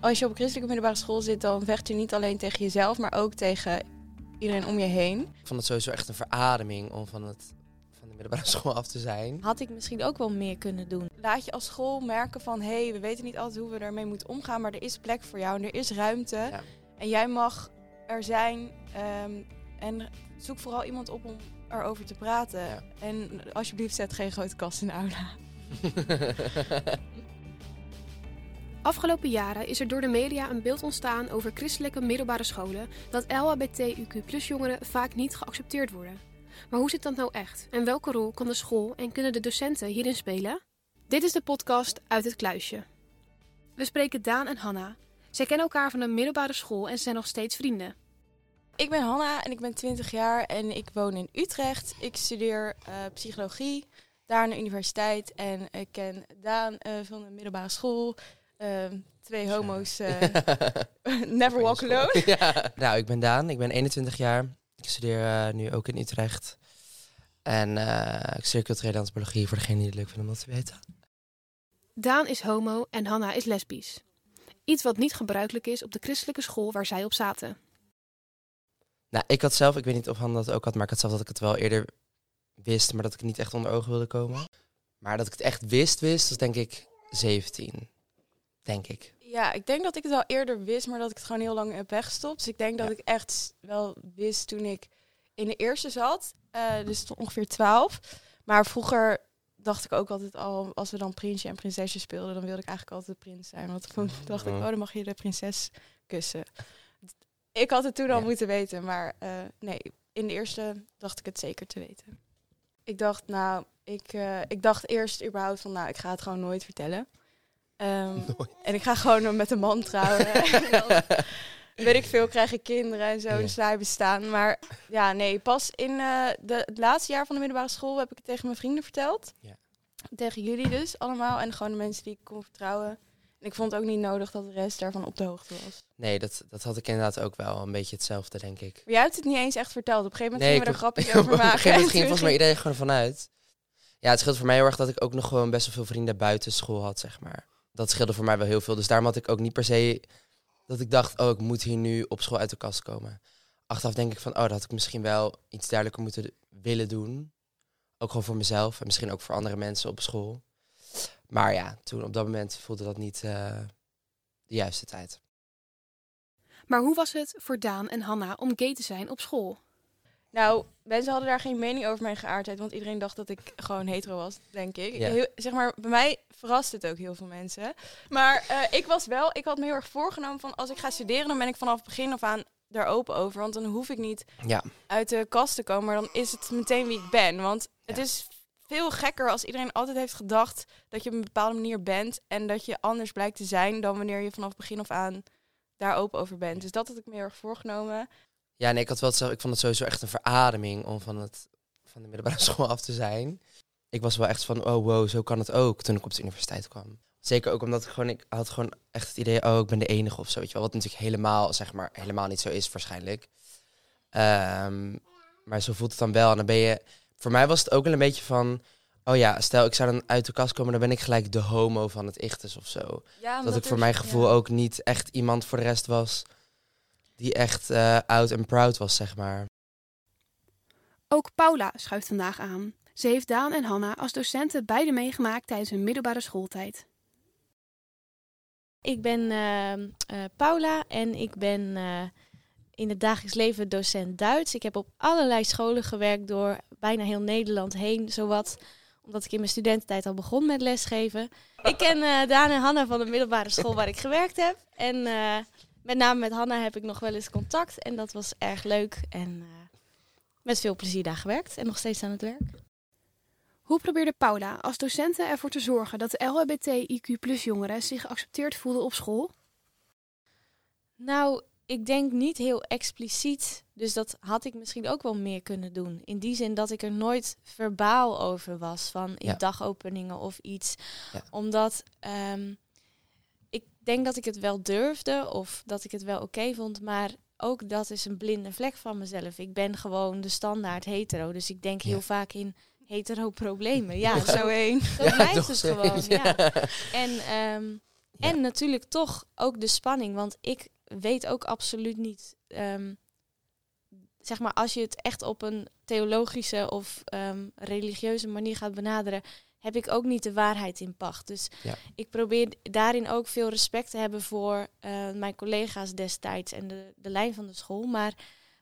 als je op een christelijke middelbare school zit, dan vecht je niet alleen tegen jezelf, maar ook tegen iedereen om je heen. Ik vond het sowieso echt een verademing om van, het, van de middelbare school af te zijn. Had ik misschien ook wel meer kunnen doen. Laat je als school merken van, hé, hey, we weten niet altijd hoe we daarmee moeten omgaan, maar er is plek voor jou en er is ruimte. Ja. En jij mag er zijn ehm, en zoek vooral iemand op om erover te praten. Ja. En alsjeblieft zet geen grote kast in de aula. Afgelopen jaren is er door de media een beeld ontstaan over christelijke middelbare scholen dat LHBTIQ jongeren vaak niet geaccepteerd worden. Maar hoe zit dat nou echt? En welke rol kan de school en kunnen de docenten hierin spelen? Dit is de podcast Uit het Kluisje. We spreken Daan en Hanna. Zij kennen elkaar van een middelbare school en ze zijn nog steeds vrienden. Ik ben Hanna en ik ben 20 jaar en ik woon in Utrecht. Ik studeer eh, psychologie daar aan de universiteit en ik ken Daan eh, van de middelbare school. Ehm, twee homo's, eh, never walk alone. Ja. Nou, ik ben Daan, ik ben 21 jaar. Ik studeer eh, nu ook in Utrecht. En eh, ik studeer culturele antropologie voor degene die het leuk vinden om dat te weten. Daan is homo en Hanna is lesbisch. Iets wat niet gebruikelijk is op de christelijke school waar zij op zaten. Nou, ik had zelf, ik weet niet of Han dat ook had, maar ik had zelf dat ik het wel eerder wist, maar dat ik het niet echt onder ogen wilde komen. Maar dat ik het echt wist, wist, was denk ik 17. Denk ik. Ja, ik denk dat ik het wel eerder wist, maar dat ik het gewoon heel lang heb weggestopt. Dus ik denk dat ik echt wel wist toen ik in de eerste zat. eh, dus ongeveer 12. Maar vroeger dacht ik ook altijd al, als we dan prinsje en prinsesje speelden, dan wilde ik eigenlijk altijd prins zijn. Want toen dacht ik, Mhm. oh, dan mag je de prinses kussen. Ik had het toen al Ja. moeten weten, maar eh, nee, in de eerste dacht ik het zeker te weten. Ik dacht, nou, ik, eh, ik dacht eerst überhaupt van, nou, ik ga het gewoon nooit vertellen. Ehm, en ik ga gewoon met een man trouwen. Weet ik veel, krijg ik kinderen en zo, Ja. dus wij bestaan. Maar ja, nee, pas in eh, de, het laatste jaar van de middelbare school heb ik het tegen mijn vrienden verteld. Ja. Tegen jullie dus allemaal en gewoon de mensen die ik kon vertrouwen. En ik vond het ook niet nodig dat de rest daarvan op de hoogte was. Nee, dat, dat had ik inderdaad ook wel. Een beetje hetzelfde, denk ik. Maar jij hebt het niet eens echt verteld. Op een gegeven moment Nee, gingen we er klopt. grapjes over Op een maken. gegeven moment En ging volgens mij iedereen gewoon vanuit. Ja, het scheelt voor mij heel erg dat ik ook nog gewoon best wel veel vrienden buiten school had, zeg maar. Dat scheelde voor mij wel heel veel. Dus daarom had ik ook niet per se dat ik dacht, oh, ik moet hier nu op school uit de kast komen. Achteraf denk ik van, oh, dat had ik misschien wel iets duidelijker moeten willen doen. Ook gewoon voor mezelf en misschien ook voor andere mensen op school. Maar ja, toen op dat moment voelde dat niet eh, de juiste tijd. Maar hoe was het voor Daan en Hanna om gay te zijn op school? Nou, mensen hadden daar geen mening over mijn geaardheid, want iedereen dacht dat ik gewoon hetero was, denk ik. Ja. Heel, zeg maar, bij mij verrast het ook heel veel mensen. Maar eh, ik was wel, ik had me heel erg voorgenomen van als ik ga studeren, dan ben ik vanaf het begin af aan daar open over. Want dan hoef ik niet Ja, uit de kast te komen, maar dan is het meteen wie ik ben. Want het Ja. is veel gekker als iedereen altijd heeft gedacht dat je op een bepaalde manier bent en dat je anders blijkt te zijn dan wanneer je vanaf het begin af aan daar open over bent. Dus dat had ik me heel erg voorgenomen. Ja, nee, ik had wel hetzelfde. Ik vond het sowieso echt een verademing om van, het, van de middelbare school af te zijn. Ik was wel echt van, oh wow, zo kan het ook toen ik op de universiteit kwam. Zeker ook omdat ik gewoon, ik had gewoon echt het idee, oh, ik ben de enige of zo, weet je wel. Wat natuurlijk helemaal, zeg maar, helemaal niet zo is waarschijnlijk. Ehm, maar zo voelt het dan wel. En dan ben je, voor mij was het ook wel een beetje van, oh ja, stel ik zou dan uit de kast komen, dan ben ik gelijk de homo van het ichtes of zo. Ja, Dat ik voor mijn gevoel ook niet echt iemand voor de rest was die echt eh out and proud was, zeg maar. Ook Paula schuift vandaag aan. Ze heeft Daan en Hanna als docenten beide meegemaakt tijdens hun middelbare schooltijd. Ik ben ehm, eh, Paula en ik ben eh, in het dagelijks leven docent Duits. Ik heb op allerlei scholen gewerkt door bijna heel Nederland heen, zowat omdat ik in mijn studententijd al begon met lesgeven. Ik ken eh, Daan en Hanna van de middelbare school waar ik gewerkt heb. En eh, met name met Hanna heb ik nog wel eens contact. En dat was erg leuk en eh, met veel plezier daar gewerkt en nog steeds aan het werk. Hoe probeerde Paula als docente ervoor te zorgen dat de LHBTIQ jongeren zich geaccepteerd voelden op school? Nou, ik denk niet heel expliciet. Dus dat had ik misschien ook wel meer kunnen doen. In die zin dat ik er nooit verbaal over was van in Ja. dagopeningen of iets. Ja. Omdat ehm, denk dat ik het wel durfde of dat ik het wel oké vond. Maar ook dat is een blinde vlek van mezelf. Ik ben gewoon de standaard hetero. Dus ik denk Ja. heel vaak in hetero problemen. Ja, Zo zo, één. zo Ja, blijft het gewoon. Ja. En ehm. En natuurlijk toch ook de spanning, want ik weet ook absoluut niet, ehm, zeg maar, als je het echt op een theologische of ehm, religieuze manier gaat benaderen, heb ik ook niet de waarheid in pacht. Dus Ja. ik probeer daarin ook veel respect te hebben voor eh, mijn collega's destijds en de, de lijn van de school. Maar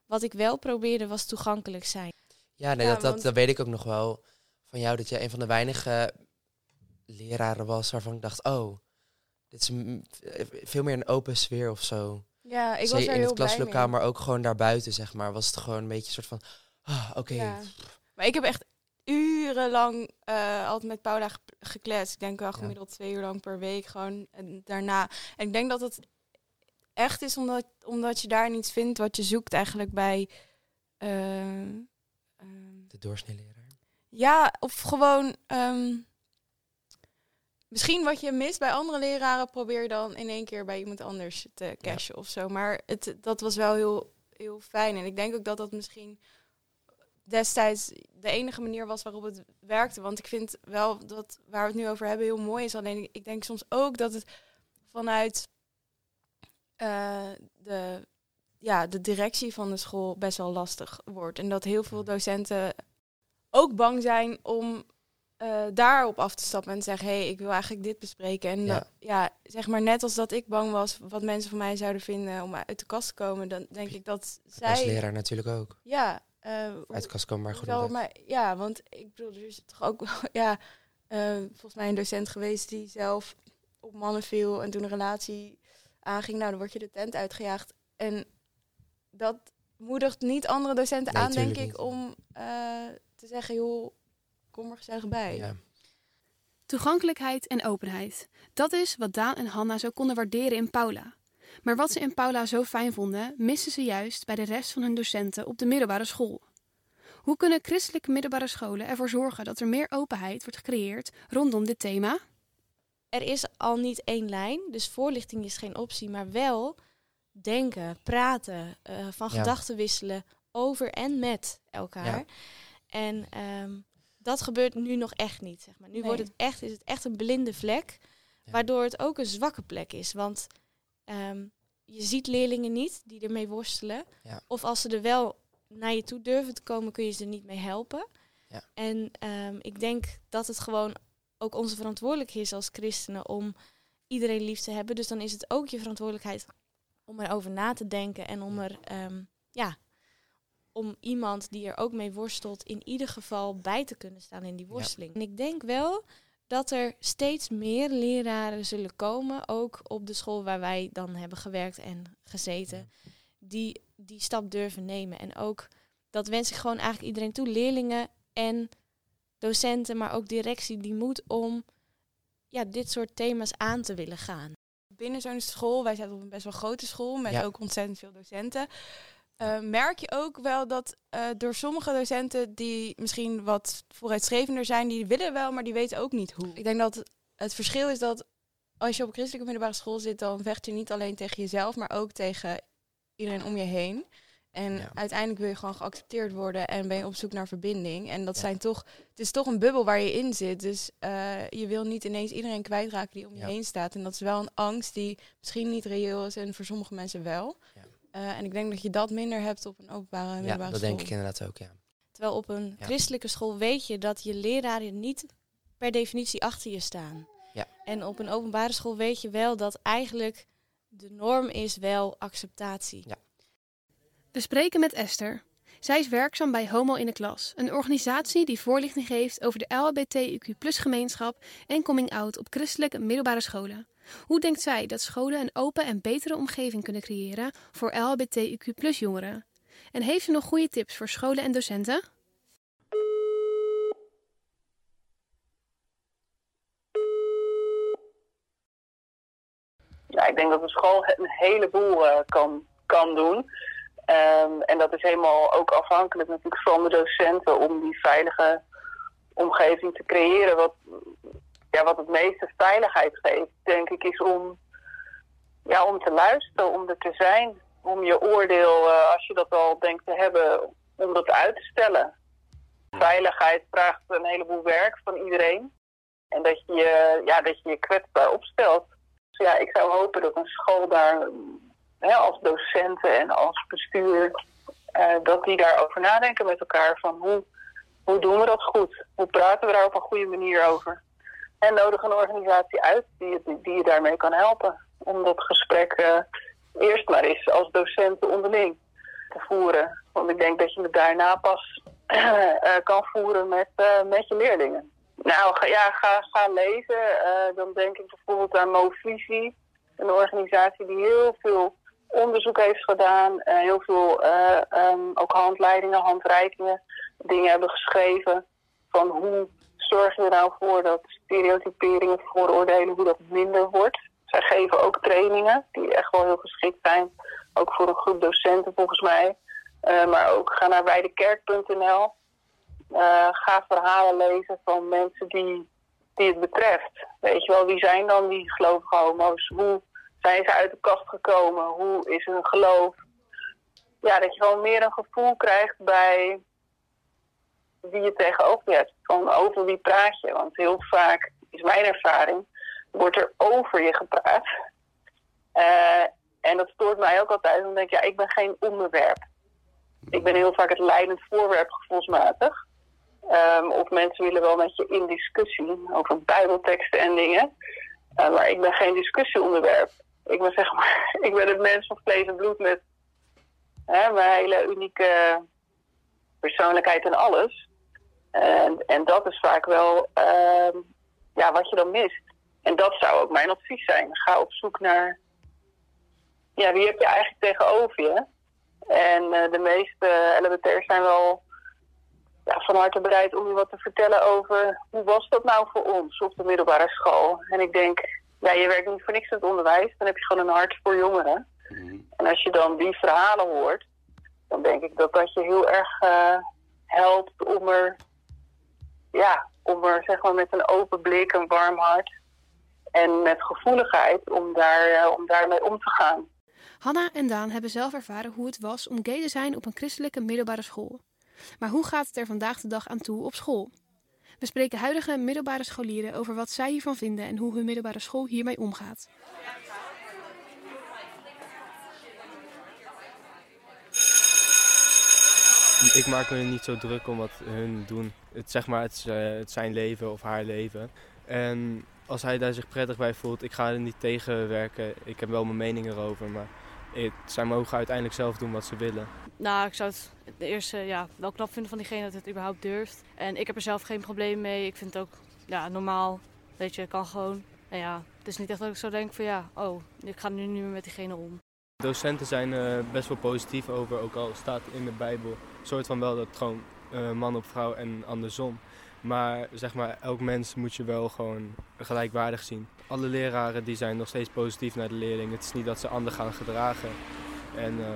wat ik wel probeerde was toegankelijk zijn. Ja, nee, Ja, dat, dat, want- dat weet ik ook nog wel van jou. Dat jij een van de weinige leraren was waarvan ik dacht... Oh, dit is een- veel meer een open sfeer of zo. Ja, ik Zee- was er in heel het blij klaslokaal, mee. maar ook gewoon daarbuiten, zeg maar. Was het gewoon een beetje een soort van... Ah, oké. Ja. Maar ik heb echt urenlang eh altijd met Paula ge- gekletst. Ik denk wel gemiddeld twee uur lang per week. Gewoon en daarna. En ik denk dat het echt is omdat, omdat je daar niets vindt wat je zoekt eigenlijk bij... eh, ehm, De ja, of gewoon... ehm, misschien wat je mist bij andere leraren... probeer je dan in één keer bij iemand anders te cashen of zo. Maar het, dat was wel heel, heel fijn. En ik denk ook dat dat misschien destijds de enige manier was waarop het werkte. Want ik vind wel dat waar we het nu over hebben heel mooi is. Alleen ik- denk soms ook dat het vanuit eh, de, ja, de directie van de school best wel lastig wordt. En dat heel veel docenten ook bang zijn om eh, daarop af te stappen en te zeggen: hé, hey, ik wil eigenlijk dit bespreken. En Ja. dat- ja, zeg maar net als dat ik bang was wat mensen van mij zouden vinden om uit de kast te komen, dan denk ik dat Als zij. leraar natuurlijk ook. Ja, eh, Uit de kast komen, maar goed. wel, maar ja, want ik bedoel, er is toch ook wel- ja, eh, volgens mij een docent geweest die zelf op mannen viel en toen een relatie aanging. Nou, dan word je de tent uitgejaagd. En dat moedigt niet andere docenten Nee, aan, denk ik, niet. om eh, te zeggen, joh, kom er gezellig bij. Ja. Toegankelijkheid en openheid. Dat is wat Daan en Hanna zo konden waarderen in Paula. Maar wat ze in Paula zo fijn vonden, missen ze juist bij de rest van hun docenten op de middelbare school. Hoe kunnen christelijke middelbare scholen ervoor zorgen dat er meer openheid wordt gecreëerd rondom dit thema? Er is al niet één lijn, dus voorlichting is geen optie, maar wel denken, praten, eh, van Ja. gedachten wisselen over en met elkaar. Ja. En ehm, dat gebeurt nu nog echt niet. Zeg maar. Nu Nee. wordt het echt, is het echt een blinde vlek, Ja. waardoor het ook een zwakke plek is. Want ehm, je ziet leerlingen niet die ermee worstelen. Ja. Of als ze er wel naar je toe durven te komen, kun je ze er niet mee helpen. Ja. En ehm, ik denk dat het gewoon ook onze verantwoordelijkheid is als christenen om iedereen lief te hebben. Dus dan is het ook je verantwoordelijkheid om erover na te denken en om er, ehm, ja, om iemand die er ook mee worstelt, in ieder geval bij te kunnen staan in die worsteling. En ik denk wel dat er steeds meer leraren zullen komen, ook op de school waar wij dan hebben gewerkt en gezeten, die die stap durven nemen. En ook, dat wens ik gewoon eigenlijk iedereen toe, leerlingen en docenten, maar ook directie, die moet om ja, dit soort thema's aan te willen gaan. Binnen zo'n school, wij zaten op een best wel grote school met Ja. ook ontzettend veel docenten. Eh, merk je ook wel dat eh, door sommige docenten die misschien wat vooruitstrevender zijn, die willen wel, maar die weten ook niet hoe. Ik denk dat het verschil is dat als je op een christelijke middelbare school zit, dan vecht je niet alleen tegen jezelf, maar ook tegen iedereen om je heen. En Ja. uiteindelijk wil je gewoon geaccepteerd worden en ben je op zoek naar verbinding. En dat Ja. zijn toch, het is toch een bubbel waar je in zit. Dus eh, je wil niet ineens iedereen kwijtraken die om je Ja. heen staat. En dat is wel een angst die misschien niet reëel is en voor sommige mensen wel. Ja. Eh, en ik denk dat je dat minder hebt op een openbare Ja, middelbare dat school. denk ik inderdaad ook, ja. Terwijl op een Ja. christelijke school weet je dat je leraren niet per definitie achter je staan. Ja. En op een openbare school weet je wel dat eigenlijk de norm is wel acceptatie. Ja. We spreken met Esther. Zij is werkzaam bij Homo in de Klas, een organisatie die voorlichting geeft over de LHBTIQ gemeenschap en coming out op christelijke middelbare scholen. Hoe denkt zij dat scholen een open en betere omgeving kunnen creëren voor LHBTIQ jongeren? En heeft ze nog goede tips voor scholen en docenten? Ja, ik denk dat de school een heleboel eh, kan, kan doen. Ehm, en dat is helemaal ook afhankelijk natuurlijk van de docenten om die veilige omgeving te creëren. Wat, ja, wat het meeste veiligheid geeft, denk ik, is om, ja, om te luisteren, om er te zijn. Om je oordeel, eh, als je dat al denkt te hebben, om dat uit te stellen. Veiligheid vraagt een heleboel werk van iedereen. En dat je ja, dat je, kwetsbaar opstelt Dus ja, ik zou hopen dat een school daar hè, als docenten en als bestuur, uh, dat die daarover nadenken met elkaar van hoe, hoe doen we dat goed? Hoe praten we daar op een goede manier over? En nodig een organisatie uit die, je daarmee kan helpen. Om dat gesprek eerst maar eens als docenten onderling te voeren. Want ik denk dat je het daarna pas uh, kan voeren met, met je leerlingen. Nou, ja, ga, ga lezen. dan denk ik bijvoorbeeld aan Movisie. Een organisatie die heel veel onderzoek heeft gedaan. heel veel um, ook handleidingen, handreikingen, dingen hebben geschreven. Van hoe zorg je er nou voor dat stereotyperingen, vooroordelen, hoe dat minder wordt. Zij geven ook trainingen die echt wel heel geschikt zijn. Ook voor een groep docenten volgens mij. Uh, maar ook ga naar wijdekerk.nl. Uh, ga verhalen lezen van mensen die, die het betreft. Weet je wel, wie zijn dan die gelovige homo's? Hoe zijn ze uit de kast gekomen? Hoe is hun geloof? Ja, dat je gewoon meer een gevoel krijgt bij wie je tegenover hebt. Van over wie praat je. Want heel vaak, is mijn ervaring, wordt er over je gepraat. Uh, en dat stoort mij ook altijd. Dan denk ik, ja, ik ben geen onderwerp. Ik ben heel vaak het leidend voorwerp gevoelsmatig. Um, of mensen willen wel met je in discussie over bijbelteksten en dingen. Uh, maar ik ben geen discussieonderwerp. Ik ben zeg maar, ik ben het mens van vlees en bloed met hè, mijn hele unieke persoonlijkheid en alles. En, en dat is vaak wel uh, ja, wat je dan mist. En dat zou ook mijn advies zijn. Ga op zoek naar ja, wie heb je eigenlijk tegenover je. En uh, de meeste LBT'ers zijn wel ja, van harte bereid om je wat te vertellen over hoe was dat nou voor ons op de middelbare school. En ik denk, ja, je werkt niet voor niks in het onderwijs, dan heb je gewoon een hart voor jongeren. Mm. En als je dan die verhalen hoort, dan denk ik dat dat je heel erg uh, helpt om er ja, om er zeg maar met een open blik, een warm hart en met gevoeligheid om, daar, uh, om daarmee om te gaan. Hanna en Daan hebben zelf ervaren hoe het was om gay te zijn op een christelijke middelbare school. Maar hoe gaat het er vandaag de dag aan toe op school? We spreken huidige middelbare scholieren over wat zij hiervan vinden en hoe hun middelbare school hiermee omgaat. Ik maak me niet zo druk om wat hun doen. Het, zeg maar, het, uh, het zijn leven of haar leven. En als hij daar zich prettig bij voelt, ik ga er niet tegen werken. Ik heb wel mijn mening erover, maar het, zij mogen uiteindelijk zelf doen wat ze willen. Nou, ik zou het de eerste ja, wel knap vinden van diegene dat het überhaupt durft. En ik heb er zelf geen probleem mee. Ik vind het ook ja, normaal. Weet je, kan gewoon. En ja, het is niet echt dat ik zo denk van ja, oh, ik ga nu niet meer met diegene om. Docenten zijn uh, best wel positief over, ook al staat in de Bijbel, soort van wel dat gewoon uh, man op vrouw en andersom. Maar zeg maar, elk mens moet je wel gewoon gelijkwaardig zien. Alle leraren die zijn nog steeds positief naar de leerling. Het is niet dat ze anders gaan gedragen. En uh,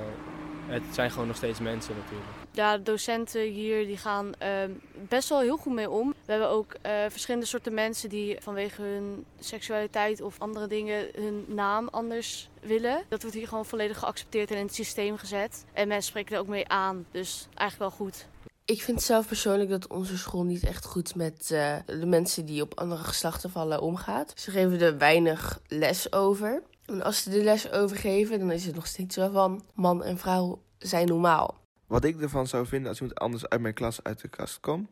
het zijn gewoon nog steeds mensen natuurlijk. Ja, de docenten hier die gaan uh, best wel heel goed mee om. We hebben ook uh, verschillende soorten mensen die vanwege hun seksualiteit of andere dingen hun naam anders willen. Dat wordt hier gewoon volledig geaccepteerd en in het systeem gezet. En mensen spreken er ook mee aan. Dus eigenlijk wel goed. Ik vind zelf persoonlijk dat onze school niet echt goed met uh, de mensen die op andere geslachten vallen omgaat. Ze geven er weinig les over. En als ze de les overgeven, dan is het nog steeds wel van man en vrouw zijn normaal. Wat ik ervan zou vinden als iemand anders uit mijn klas uit de kast kom,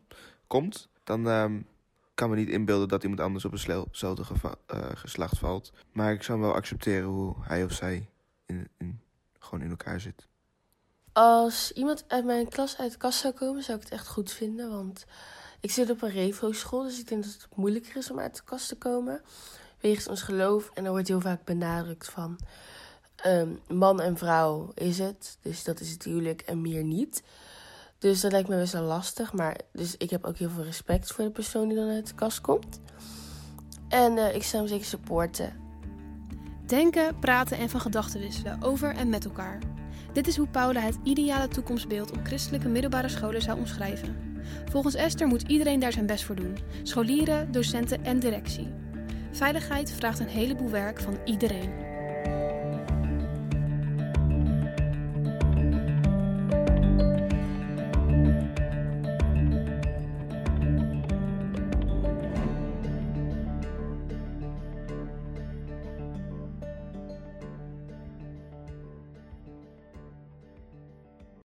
komt, dan um, kan me niet inbeelden dat iemand anders op hetzelfde uh, geslacht valt. Maar ik zou wel accepteren hoe hij of zij in, gewoon in elkaar zit. Als iemand uit mijn klas uit de kast zou komen, zou ik het echt goed vinden. Want ik zit op een revo-school, dus ik denk dat het moeilijker is om uit de kast te komen. Wegens ons geloof. En er wordt heel vaak benadrukt van... Um, man en vrouw is het, dus dat is het huwelijk en meer niet. Dus dat lijkt me best wel lastig. Maar dus ik heb ook heel veel respect voor de persoon die dan uit de kast komt. En uh, ik zou hem zeker supporten. Denken, praten en van gedachten wisselen over en met elkaar. Dit is hoe Paula het ideale toekomstbeeld op christelijke middelbare scholen zou omschrijven. Volgens Esther moet iedereen daar zijn best voor doen: scholieren, docenten en directie. Veiligheid vraagt een heleboel werk van iedereen.